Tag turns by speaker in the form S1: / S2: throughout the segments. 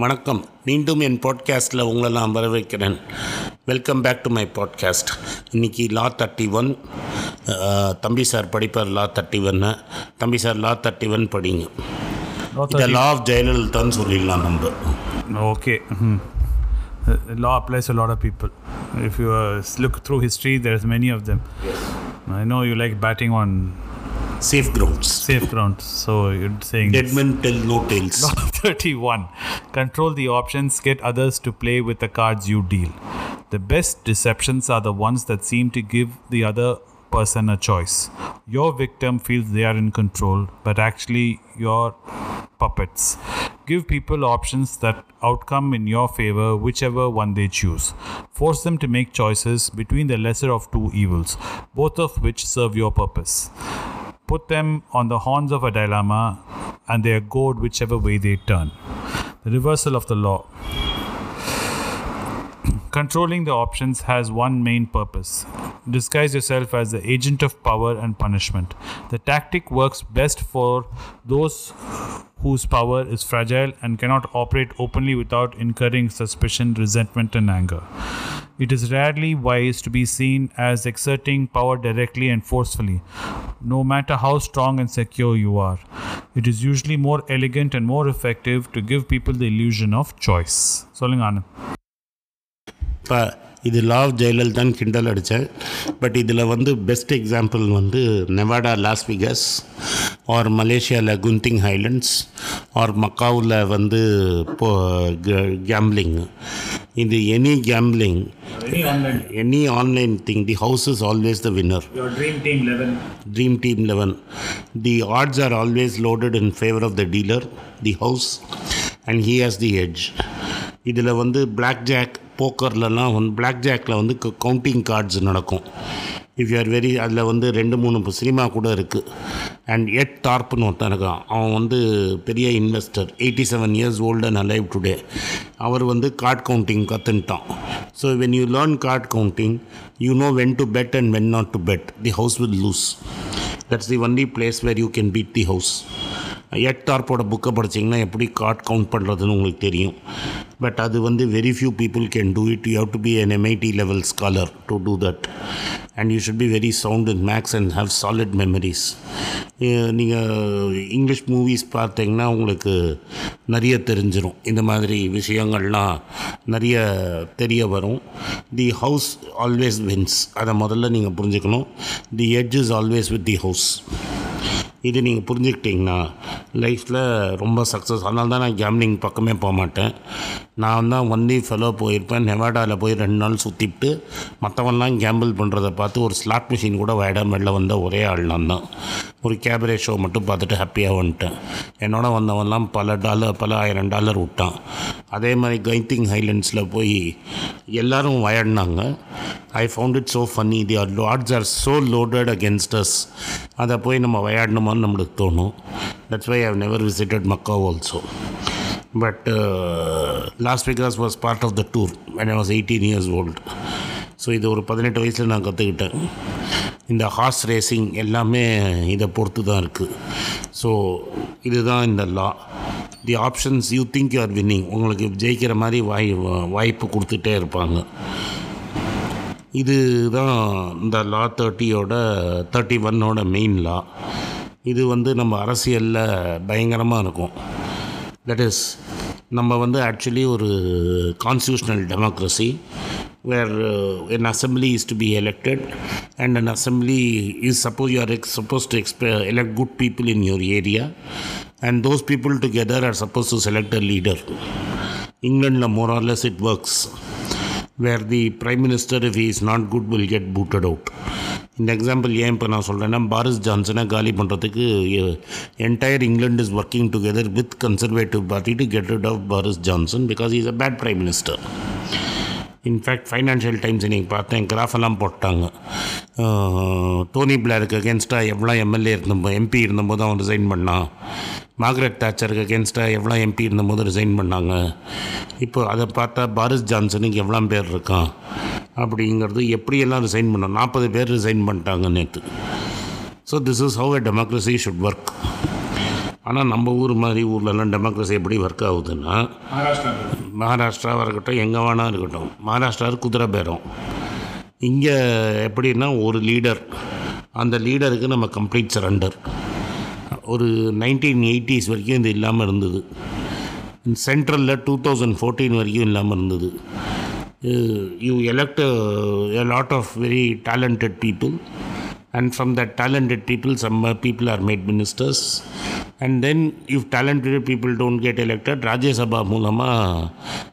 S1: வணக்கம். மீண்டும் என் பாட்காஸ்ட்டில் உங்களை நான் வரவேற்கிறேன். Welcome back to my podcast இன்றைக்கி லா தேர்ட்டி ஒன் தம்பி சார் படிப்பார் லா தேர்ட்டி ஒன்னு தம்பி சார் லா தேர்ட்டி ஒன் படிங்க.
S2: Law
S1: இதை லா ஆஃப் ஜெயலலிதான்னு சொல்லிடலாம் நம்ம.
S2: Uh, Law applies to a lot of people. If you uh, look through history, there's many of them. I know you like batting on
S1: Safe grounds.
S2: Safe grounds. So you're saying.
S1: Dead men tell no
S2: tales. 31. Control the options, get others to play with the cards you deal. The best deceptions are the ones that seem to give the other person a choice. Your victim feels they are in control, but actually you're puppets. Give people options that outcome in your favor, whichever one they choose. Force them to make choices between the lesser of two evils, both of which serve your purpose put them on the horns of a dilemma and they are goad whichever way they turn. The reversal of the law. Controlling the options has one main purpose disguise yourself as the agent of power and punishment. The tactic works best for those whose power is fragile and cannot operate openly without incurring suspicion, resentment, and anger it is rarely wise to be seen as exerting power directly and forcefully, no matter how strong and secure you are. It is usually more elegant and more effective to give people the illusion of choice. Solingan.
S1: But இது law of ஜெயலலிதான் கிண்டல் அடித்தேன் but இதில் வந்து best example வந்து Nevada Las Vegas or மலேசியாவில் Genting Highlands or மக்காவில் வந்து இப்போ கேம்லிங் இது any gambling any online thing the house is always the winner
S2: Your dream team 11.
S1: Dream Team 11. The odds are always loaded in favor of the dealer, the house, and இதில் வந்து blackjack போக்கர்லலாம் வந்து black ஜாக்கில் வந்து counting cards நடக்கும். If you are very அதில் வந்து ரெண்டு மூணு சினிமா கூட இருக்குது அண்ட் எட் டார்ப்னு ஒருத்தன் இருக்கான். அவன் வந்து பெரிய investor eighty seven years old and alive today அவர் வந்து card counting கற்றுன்ட்டான் so when you learn card counting you know when to bet and when not to bet the house will lose that's the only place where you can beat the house Ed டார்ப்போட புக்கை படிச்சிங்கன்னா எப்படி card count பண்ணுறதுன்னு உங்களுக்கு தெரியும். But அது வந்து very few people can do it you have to be an MIT level scholar to do that and you should be very sound in maths and have solid memories நீங்கள் English movies பார்த்தீங்கன்னா உங்களுக்கு நிறைய தெரிஞ்சிடும் இந்த மாதிரி விஷயங்கள்லாம் நிறைய தெரிய வரும். தி ஹவுஸ் ஆல்வேஸ் வின்ஸ் அதை முதல்ல நீங்கள் புரிஞ்சுக்கணும். The edge is always with the house இது நீங்கள் புரிஞ்சுக்கிட்டிங்கன்னா லைஃப்பில் ரொம்ப சக்ஸஸ் அதனால தான் நான் கேம்லிங் பக்கமே போக மாட்டேன். நான் தான் ஒன்லி ஃபெலோ போயிருப்பேன். நெவாடாவில் போய் ரெண்டு நாள் சுற்றிட்டு மற்றவன்லாம் கேம்பிள் பண்ணுறதை பார்த்து ஒரு ஸ்லாட் மிஷின் கூட வேடாம வெளில வந்த ஒரே ஆள் நான் தான். ஒரு கேபரே ஷோ மட்டும் பார்த்துட்டு ஹாப்பியாக வந்துட்டேன். என்னோட வந்தவன்லாம் பல டாலர் பல ஆயிரம் டாலர் விட்டான். அதே மாதிரி கைத்திங் ஹைலண்ட்ஸில் போய் எல்லாரும் வயடினாங்க I found it so funny the odds are so loaded against us அதை போய் நம்ம விளையாடணுமான்னு நம்மளுக்கு தோணும். That's why I never visited Macau also but Las Vegas was part of the tour when I was eighteen years old so இது ஒரு பதினெட்டு வயசில் நான் கற்றுக்கிட்டேன் இந்த ஹார்ஸ் ரேசிங் எல்லாமே இதை பொறுத்து தான் இருக்குது ஸோ இதுதான் இந்த law the options you think you are winning உங்களுக்கு ஜெயிக்கிற மாதிரி வாய் வாய்ப்பு கொடுத்துட்டே இருப்பாங்க. இது தான் இந்த லா தேர்ட்டியோட தேர்ட்டி ஒன்னோட மெயின் லா இது வந்து நம்ம அரசியலில் பயங்கரமாக இருக்கும். தட் இஸ் நம்ம வந்து ஆக்சுவலி ஒரு constitutional democracy where an assembly is to be elected and an assembly is suppose you are ex- supposed to exp- elect good people in your area and those people together are supposed to select a leader england more or less it works where the prime minister if he is not good will get booted out இந்த example ஏன் இப்போ நான் சொல்கிறேன்னா Boris ஜான்சனை காலி பண்ணுறதுக்கு entire England is working together with Conservative party to get rid of Boris Johnson because is a bad prime minister in fact Financial Times இன்றைக்கி பார்த்தேன் கிராஃப் எல்லாம் போட்டாங்க. டோனி பிளேருக்கு அகேன்ஸ்டாக எவ்வளோ எம்எல்ஏ இருந்தபோது எம்பி இருந்தபோது அவன் ரிசைன் பண்ணான். மார்கரெட் தாச்சருக்கு அகேன்ஸ்டாக எவ்வளோ எம்பி இருந்தபோது ரிசைன் பண்ணாங்க. இப்போ அதை பார்த்தா பாரிஸ் ஜான்சனுக்கு எவ்வளோ பேர் இருக்கான்? அப்படிங்கிறது எப்படியெல்லாம் ரிசைன் பண்ணோம் நாற்பது பேர் ரிசைன் பண்ணிட்டாங்க நேற்று so this is how a democracy should work ஆனால் நம்ம ஊர் மாதிரி ஊர்லலாம் டெமோக்ரஸி எப்படி ஒர்க் ஆகுதுன்னா மகாராஷ்டிராவாக இருக்கட்டும் எங்கே வேணா இருக்கட்டும் மகாராஷ்டிரா குதிரை பேரம். இங்கே எப்படின்னா ஒரு லீடர் அந்த லீடருக்கு நம்ம கம்ப்ளீட் சரண்டர் ஒரு நைன்டீன் எயிட்டிஸ் வரைக்கும் இது இல்லாமல் இருந்தது. சென்ட்ரலில் டூ தௌசண்ட் ஃபோர்டீன் வரைக்கும் இல்லாமல் இருந்தது. You elect a lot of very talented people and from the talented people some people are made ministers and then if talented people don't get elected Rajya Sabha மூலமாக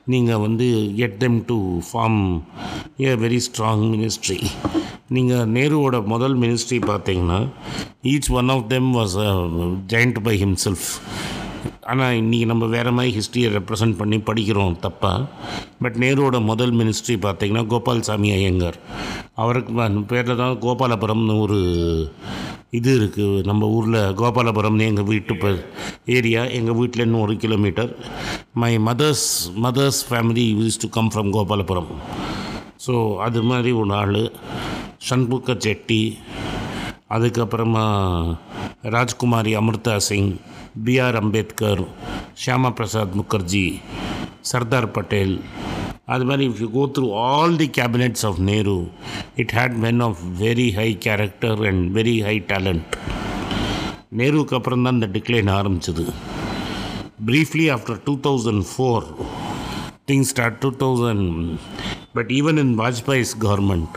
S1: நீங்கள் வந்து get them to form a very strong ministry நீங்கள் நேருவோட முதல் ministry பார்த்தீங்கன்னா each one of them was giant by himself ஆனால் இன்றைக்கி நம்ம வேறு மாதிரி ஹிஸ்ட்ரியை ரெப்ரசன்ட் பண்ணி படிக்கிறோம் தப்பாக பட் நேருவோட முதல் மினிஸ்ட்ரி பார்த்திங்கன்னா கோபால்சாமி ஐயங்கார். அவருக்கு பேரில் தான் கோபாலபுரம்னு ஒரு இது இருக்குது நம்ம ஊரில் கோபாலபுரம்னு எங்கள் வீட்டு ப ஏரியா எங்கள் வீட்டில் இன்னும் ஒரு kilometre my mother's mother's family used to come from Gopalapuram. So அது மாதிரி ஒரு ஆள். சண்முக செட்டி. அதுக்கப்புறமா Rajkumari Amrita Singh. PR Ambedkar Shyama Prasad Mukherjee Sardar Patel அது மாதிரி if you go through all the cabinets of Nehru it had men of very high character and very high talent நேருவுக்கு அப்புறம் தான் இந்த டிக்ளைன் ஆரம்பிச்சது briefly after 2004 things start 2000 but even in Vajpayee's government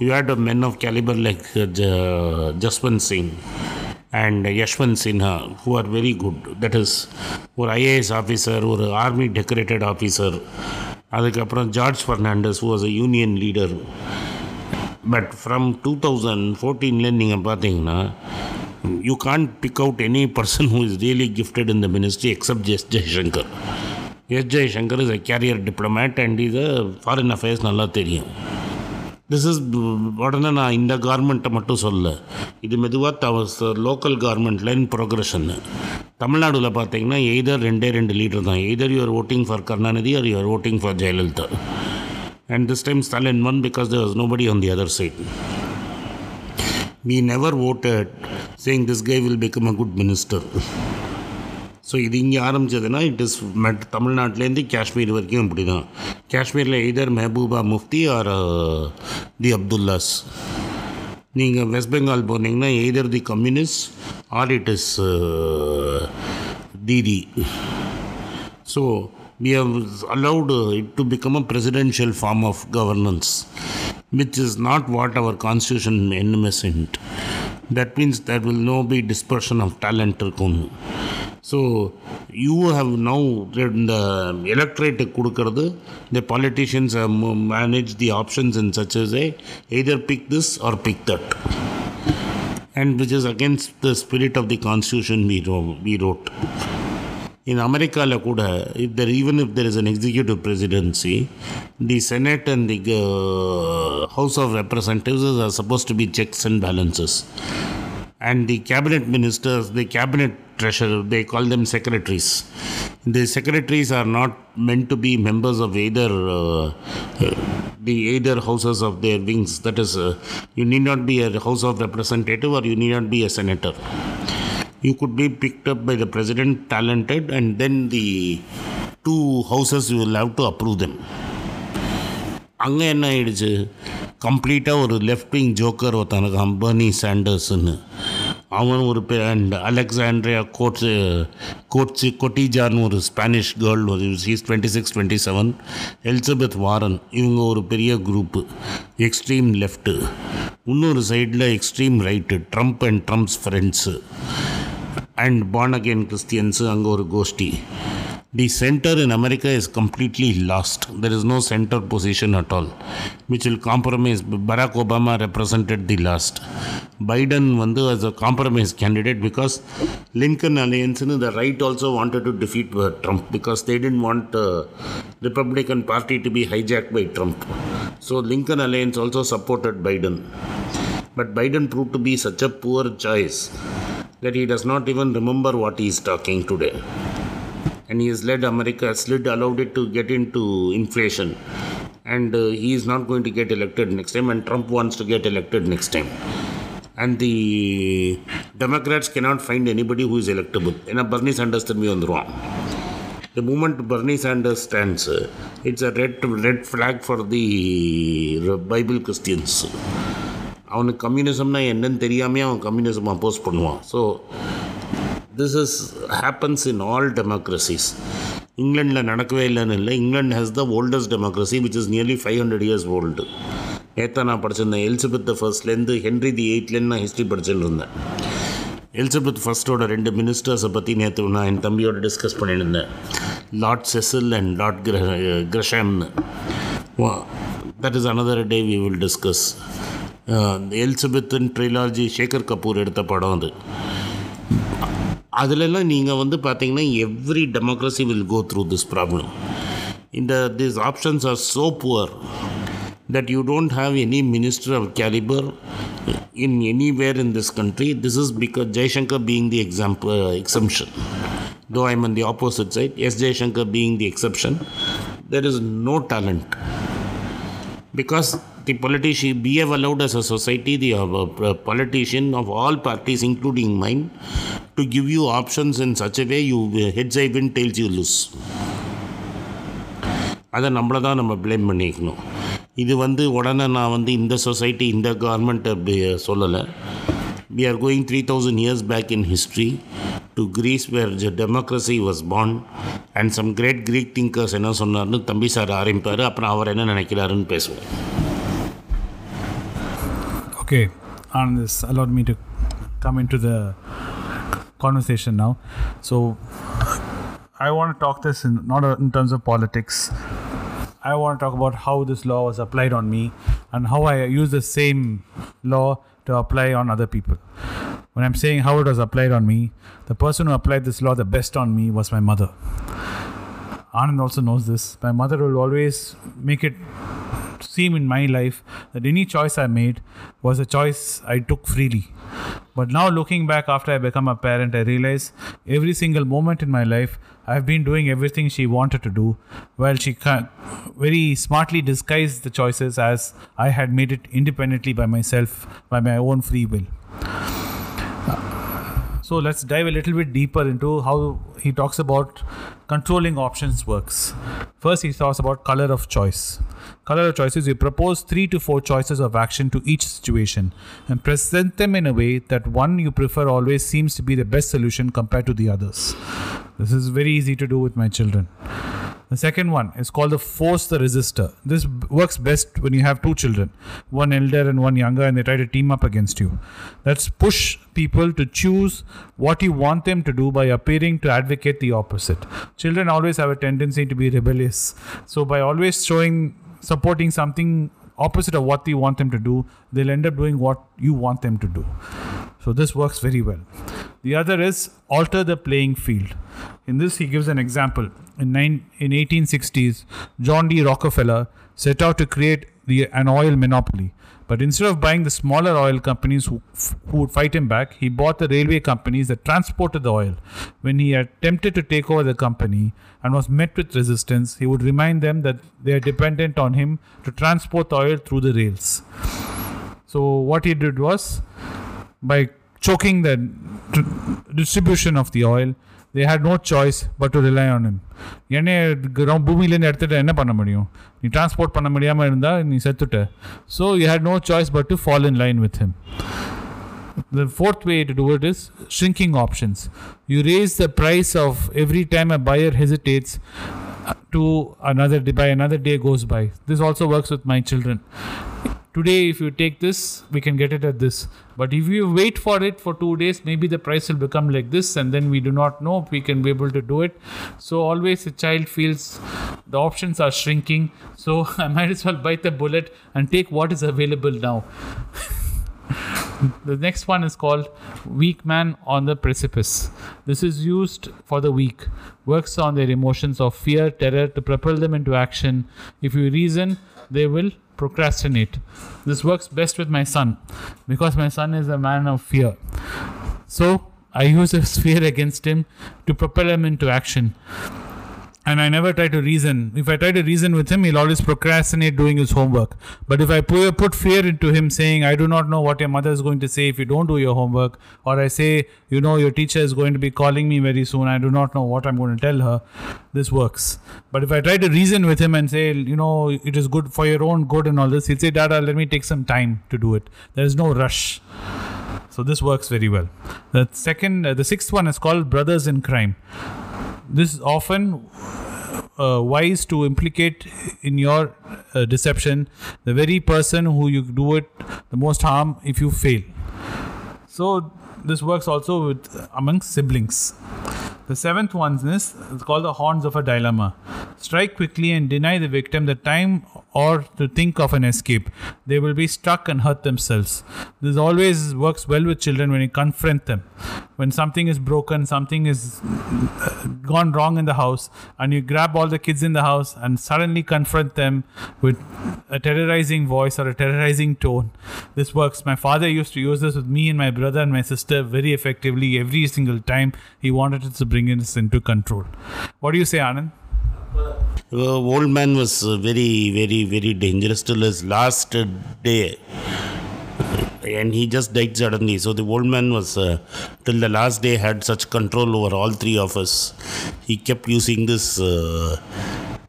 S1: you had a men of caliber like uh, J- Jaswant Singh and Yashwant Sinha who are very good. That is ஒரு IAS officer ஒரு army decorated officer அதுக்கப்புறம் George Fernandes was a union leader but from two thousand ஃபோர்டீன்லேருந்து நீங்கள் பார்த்தீங்கன்னா you can't pick out any person who is really gifted in the ministry except S Jaishankar S Jaishankar is a career diplomat and இது foreign affairs நல்லா தெரியும். This is உடனே நான் இந்த கார்மெண்ட்டை மட்டும் சொல்ல இது மெதுவாக த லோக்கல் கார்மெண்ட்டில் இன் ப்ரோக்ரஷன்னு தமிழ்நாடுல பார்த்தீங்கன்னா எய்தர் ரெண்டே ரெண்டு லீடர் தான். Either you're voting for Karunanidhi or you're voting for Jayalalithaa and this time Stalin won because there was nobody on the other side We never voted saying this guy will become a good minister. So இது இங்கே ஆரம்பிச்சதுன்னா it is மெட் தமிழ்நாட்டிலேருந்து காஷ்மீர் வரைக்கும் இப்படி தான் காஷ்மீரில் either Mehbooba Mufti or the Abdullahs நீங்கள் வெஸ்ட் பெங்கால் போனீங்கன்னா either the communist or it is Didi So we have allowed uh, it to become a presidential form of governance, which is not what our constitution envisioned. That means there will no be dispersion of talent. இருக்கும். So you have now இந்த electorate கொடுக்கறது the politicians have mo- managed the options in such a way either pick this or pick that and which is against the spirit of the constitution we wrote. We wrote. In America, கூட if there even if there is an executive presidency, the Senate and the uh, House of Representatives are supposed to be checks and balances. And the cabinet ministers, the cabinet treasurer, they call them secretaries. The secretaries are not meant to be members of either uh, the either houses of their wings. That is, uh, you need not be a House of Representative or you need not be a senator you could be picked up by the president talented and then the two houses you will have to approve them அங்கே என்ன ஆயிடுச்சு கம்ப்ளீட்டாக ஒரு left wing joker ஒருத்தனுக்கு Bernie சாண்டர்ஸ்னு அவன் ஒரு பே அண்ட் அலெக்சாண்ட்ரியா கோட்ஸு கோட்ஸு கொட்டிஜார்னு ஒரு ஸ்பானிஷ் கேர்ள் ஒரு she's twenty six twenty seven Elizabeth Warren இவங்க ஒரு பெரிய குரூப்பு எக்ஸ்ட்ரீம் லெஃப்ட்டு இன்னொரு சைடில் extreme right Trump and Trump's friends and born again Christians அங்கே ஒரு கோஷ்டி. the center in America is completely lost. There is no center position at all, which will compromise. Barack Obama represented the last. Biden vandu as a compromise candidate because Lincoln alliance and the right also wanted to defeat Trump because they didn't want the Republican party to be hijacked by Trump. So Lincoln alliance also supported Biden. But Biden proved to be such a poor choice that he does not even remember what he is talking today And he has led America, slid, allowed it to get into inflation. And uh, he is not going to get elected next time, and Trump wants to get elected next time. and the Democrats cannot find anybody who is electable. ஏன்னா Barney Sanders திரும்பி வந்துடுவான் The moment Bernie Sanders stands, uh, it's a red red flag for the Bible Christians. அவனுக்கு கம்யூனிசம்னா என்னன்னு தெரியாமே அவன் communism oppose பண்ணுவான் so this is happens in all democracies இங்கிலாண்டில் நடக்கவே இல்லைன்னு இல்லை. England has the oldest democracy which is nearly five hundred years old நேற்று நான் படிச்சிருந்தேன். எலிசபெத் ஃபர்ஸ்ட்லேருந்து ஹென்ரி தி எயிட்லேருந்து நான் ஹிஸ்ட்ரி படிச்சுட்டு இருந்தேன் எலிசபெத் ஃபர்ஸ்டோட ரெண்டு மினிஸ்டர்ஸை பற்றி நேற்று நான் என் தம்பியோட டிஸ்கஸ் பண்ணியிருந்தேன். லார்ட் செசில் அண்ட் லார்ட் கிர கிரஷாம்னு that is another day we will discuss எலிசபெத்தின் trilogy Shekhar Kapur எடுத்த படம் அது. அதிலெல்லாம் நீங்கள் வந்து பார்த்தீங்கன்னா every democracy will go through this problem இந்த this options are so poor that you don't have any minister of caliber in anywhere in this country. This is because Jaishankar being the example uh, exemption. Though I'm on the opposite side, yes, Jaishankar being the exception, there is no talent. Because the politician, we have allowed as a society, the uh, politician of all parties, including mine, to give you options in such a way you heads I win, tails you lose. அதை நம்மளை தான் நம்ம blame பண்ணிக்கணும். இது வந்து உடனே நான் வந்து இந்த சொசைட்டி இந்த கவர்மெண்ட்டை சொல்லலை. We are going three thousand years back in history to Greece where democracy was born and some great Greek thinkers என்ன சொன்னார்னு தம்பி சார் ஆரம்பிப்பார். அப்புறம் அவர் என்ன நினைக்கிறாருன்னு பேசுவார்
S2: okay and allot me to come in to the conversation now. So, I want to talk this in, not in terms of politics. I want to talk about how this law was applied on me and how I use the same law to apply on other people. When I'm saying how it was applied on me, the person who applied this law the best on me was my mother. Anand also knows this. My mother will always make it seem in my life that any choice I made was a choice I took freely. But now, looking back after I become a parent, I realize every single moment in my life I've been doing everything she wanted to do, while she very smartly disguised the choices as I had made it independently by myself, by my own free will. So let's dive a little bit deeper into how he talks about controlling options works. First, he talks about color of choice. Color of choice is you propose three to four choices of action to each situation and present them in a way that one you prefer always seems to be the best solution compared to the others. This is very easy to do with my children. The second one is called the force the resister. This works best when you have two children, one elder and one younger, and they try to team up against you. That's push people to choose what you want them to do by appearing to advocate the opposite. Children always have a tendency to be rebellious. So by always showing supporting something opposite of what you want them to do, they'll end up doing what you want them to do. So this works very well. The other is alter the playing field. In this, he gives an example. In, nine, in 1860s, John D. Rockefeller set out to create the, an oil monopoly. But instead of buying the smaller oil companies who, who would fight him back, he bought the railway companies that transported the oil. When he attempted to take over the company and was met with resistance, he would remind them that they are dependent on him to transport the oil through the rails. So, what he did was by choking the d- distribution of the oil, they had no choice but to rely on him. எண்ணெயை கிரௌ- பூமியிலேருந்து எடுத்துட்டு என்ன பண்ண முடியும் நீ transport பண்ண முடியாமல் இருந்தால் நீ செத்துட்ட so you had no choice but to fall in line with him the fourth way to do it is shrinking options. You raise the price of every time a buyer hesitates uh, to another day, by another day goes by. This also works with my children. Today, if you take this, we can get it at this. But if you wait for it for two days, maybe the price will become like this, and then we do not know if we can be able to do it. So, always a child feels the options are shrinking. So, I might as well bite the bullet and take what is available now. The next one is called Weak Man on the Precipice. This is used for the weak, works on their emotions of fear, terror to propel them into action. If you reason, they will procrastinate. This works best with my son because my son is a man of fear. So I use his fear against him to propel him into action. And I never try to reason. If I try to reason with him, he'll always procrastinate doing his homework. But if I put fear into him, saying, I do not know what your mother is going to say if you don't do your homework, or I say, you know, your teacher is going to be calling me very soon, I do not know what I'm going to tell her, this works. But if I try to reason with him and say, you know, it is good for your own good and all this, he'll say, Dada, let me take some time to do it. There is no rush. So this works very well. The second, uh, the sixth one is called brothers in crime. This is often uh, wise to implicate in your uh, deception the very person who you do it the most harm if you fail. So this works also with amongst siblings. The seventh one is called the horns of a dilemma. Strike quickly and deny the victim the time or to think of an escape. They will be struck and hurt themselves. This always works well with children when you confront them. When something is broken, something is uh, gone wrong in the house, and you grab all the kids in the house and suddenly confront them with a terrorizing voice or a terrorizing tone. This works. My father used to use this with me and my brother and my sister very effectively every single time he wanted to bring us into control. What do you say, Anand?
S1: The old man was uh, very, very, very dangerous till his last uh, day. And he just died suddenly. So the old man was, uh, till the last day, had such control over all three of us. He kept using this uh,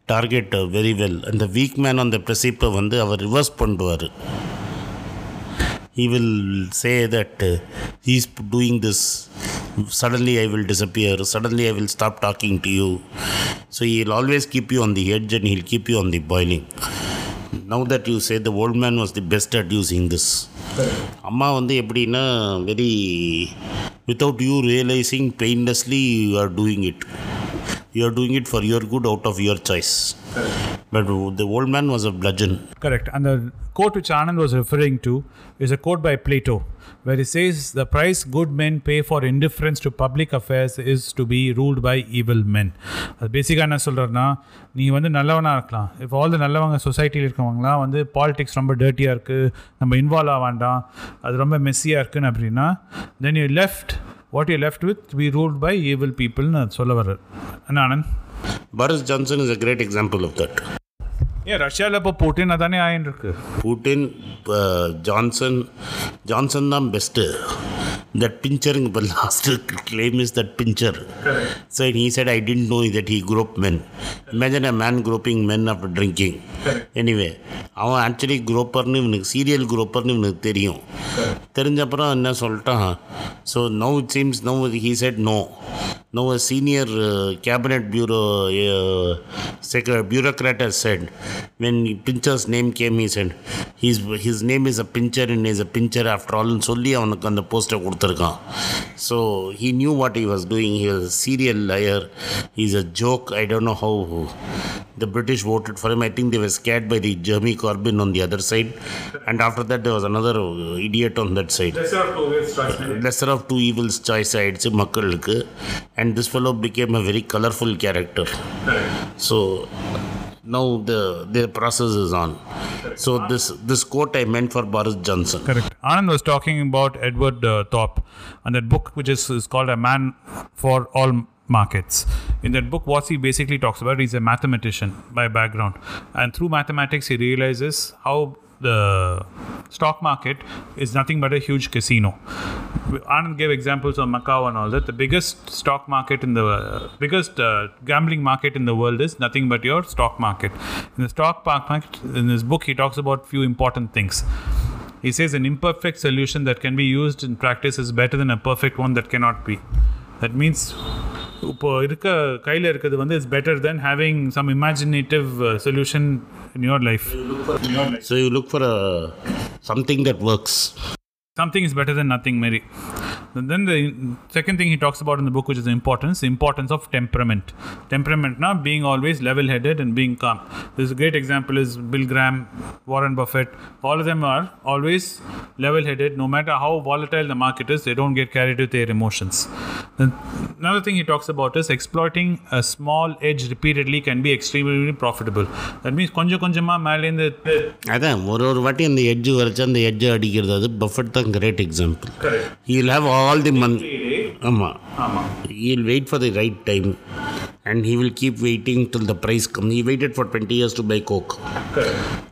S1: target uh, very well. And the weak man on the precipice வந்து அவர் reverse பண்ணுவார் he will say that uh, he's doing this suddenly i will disappear suddenly i will stop talking to you so he'll always keep you on the edge and he'll keep you on the boiling now that you say the old man was the best at using this அம்மா வந்து எப்படின்னா very without you realising பெயின்லெஸ்லி you are doing it you are doing it for your good out of your choice But the old man was a bludgeon
S2: Correct. And the quote which Anand was referring to is a quote by Plato, where he says, The price good men pay for indifference to public affairs is to be ruled by evil men. அது பேசிக்காக என்ன சொல்கிறேன்னா நீ வந்து நல்லவனாக இருக்கலாம் இப்போ all the நல்லவங்க சொசைட்டியில் இருக்கவங்களாம் வந்து பாலிடிக்ஸ் ரொம்ப டர்ட்டியாக இருக்குது நம்ம இன்வால்வ் ஆக வேண்டாம் அது ரொம்ப மெஸ்ஸியாக இருக்குன்னு அப்படின்னா then you left what you left with be ruled by evil பீப்புள்னு சொல்ல வர்றார். என்ன Anand?
S1: Boris Johnson is a great example of that.
S2: ஏன் ரஷ்யாவில் இப்போ புட்டின் அதானே ஆயின்னு இருக்கு
S1: Putin, uh, Johnson, Johnson தான் பெஸ்ட்டு that பிஞ்சருங்க the last claim is that pincher. Correct. So he said, I didn't know that he groped men Imagine a man groping men after drinking. Correct. அவன் actually குரூப்பர்னு இவனுக்கு serial குரூப்பர்னு இவனுக்கு தெரியும் தெரிஞ்ச அப்புறம் என்ன சொல்லிட்டான் so no it seems no he said no no a senior cabinet bureau secre bureaucrat has said when Pincher's name came he said he's his name is a pincher in is a pincher after ஆல்னு சொல்லி அவனுக்கு அந்த poster கொடுத்து So he knew what he was doing. He was a serial liar. He's a joke. I don't know how the British voted for him. I think they were scared by the Jeremy Corbyn on the other side. And after that, there was another uh, idiot on that side. Lesser of two evils, choice. Lesser of two evils, choice. And this fellow became a very colorful character. So now the the process is on so this this quote i meant for boris johnson
S2: Correct. Anand was talking about Edward uh, Thorp and that book, which is, is called A Man for All Markets. In that book, what he basically talks about, he's a mathematician by background. And through mathematics, he realizes how the stock market is nothing but a huge casino. Anand gave examples of Macau and all that. The biggest stock market in the uh, biggest uh, gambling market in the world is nothing but your stock market. In the stock market, in this book, he talks about few important things. He says an imperfect solution that can be used in practice is better than a perfect one that cannot be. That means இப்போது இருக்க கையில் இருக்கிறது வந்து it's better than having some imaginative solution in your life
S1: so you look for something that works
S2: something is better than nothing மாரி and then the second thing he talks about in the book which is the importance the importance of temperament temperament now being always level headed and being calm this is a great example is bill graham warren buffett all of them are always level headed no matter how volatile the market is they don't get carried with their emotions then another thing he talks about is exploiting a small edge repeatedly can be extremely profitable that means கொஞ்சம் கொஞ்சமா மேலேருந்து
S1: அதான் ஒரு ஒரு வாட்டி அந்த edge வரைச்சு அந்த எட்ஜை அடிக்கிறது அது பஃபட் தான் great example he'll have all the month ஆமாம்
S2: ஆமாம்
S1: he'll wait for the right time and he will keep waiting till the price comes. He waited for 20 years to buy Coke.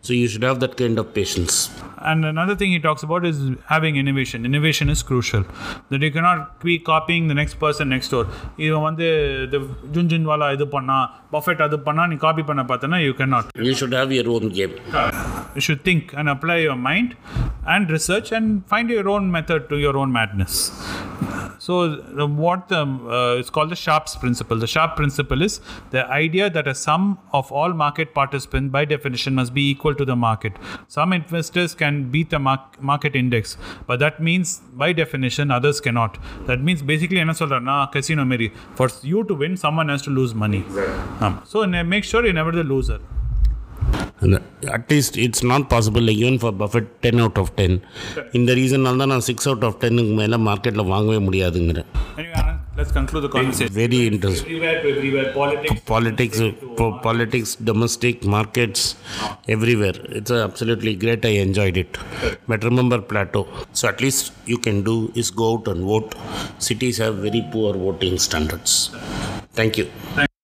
S1: So you should have that kind of patience.
S2: and another thing he talks about is having innovation. Innovation is crucial. That you cannot be copying the next person next door. இவன் வந்து இந்த ஜுன்ஜுன்வாலா இது panna Buffett adu panna நீ copy panna பார்த்தனா you can not
S1: you should have your own game
S2: you should think and apply your and and research and find your own method to your own So, the, what the, uh, it's called the Sharpe's principle. The Sharpe principle is the idea that a sum of all market participants, by definition, must be equal to the market. Some investors can and beat the mark- market index. But that means, by definition, others cannot. That means basically, என்ன சொல்கிறேன்னா casino மாரி for you to win someone has to lose money so make sure in ever the loser
S1: at least it's not possible even for Buffett ten out of ten இந்த ரீசனால் தான் நான் six out of டென்னுக்கு மேலே மார்க்கெட்டில் வாங்கவே முடியாதுங்கிறேன்
S2: let's conclude the conversation.
S1: Very interesting.
S2: Everywhere to everywhere, politics,
S1: politics, politics, domestic markets, everywhere. It's absolutely great. I enjoyed it. But remember Plato. So at least you can do is go out and vote. Cities have very poor voting standards. Thank you.
S2: Thank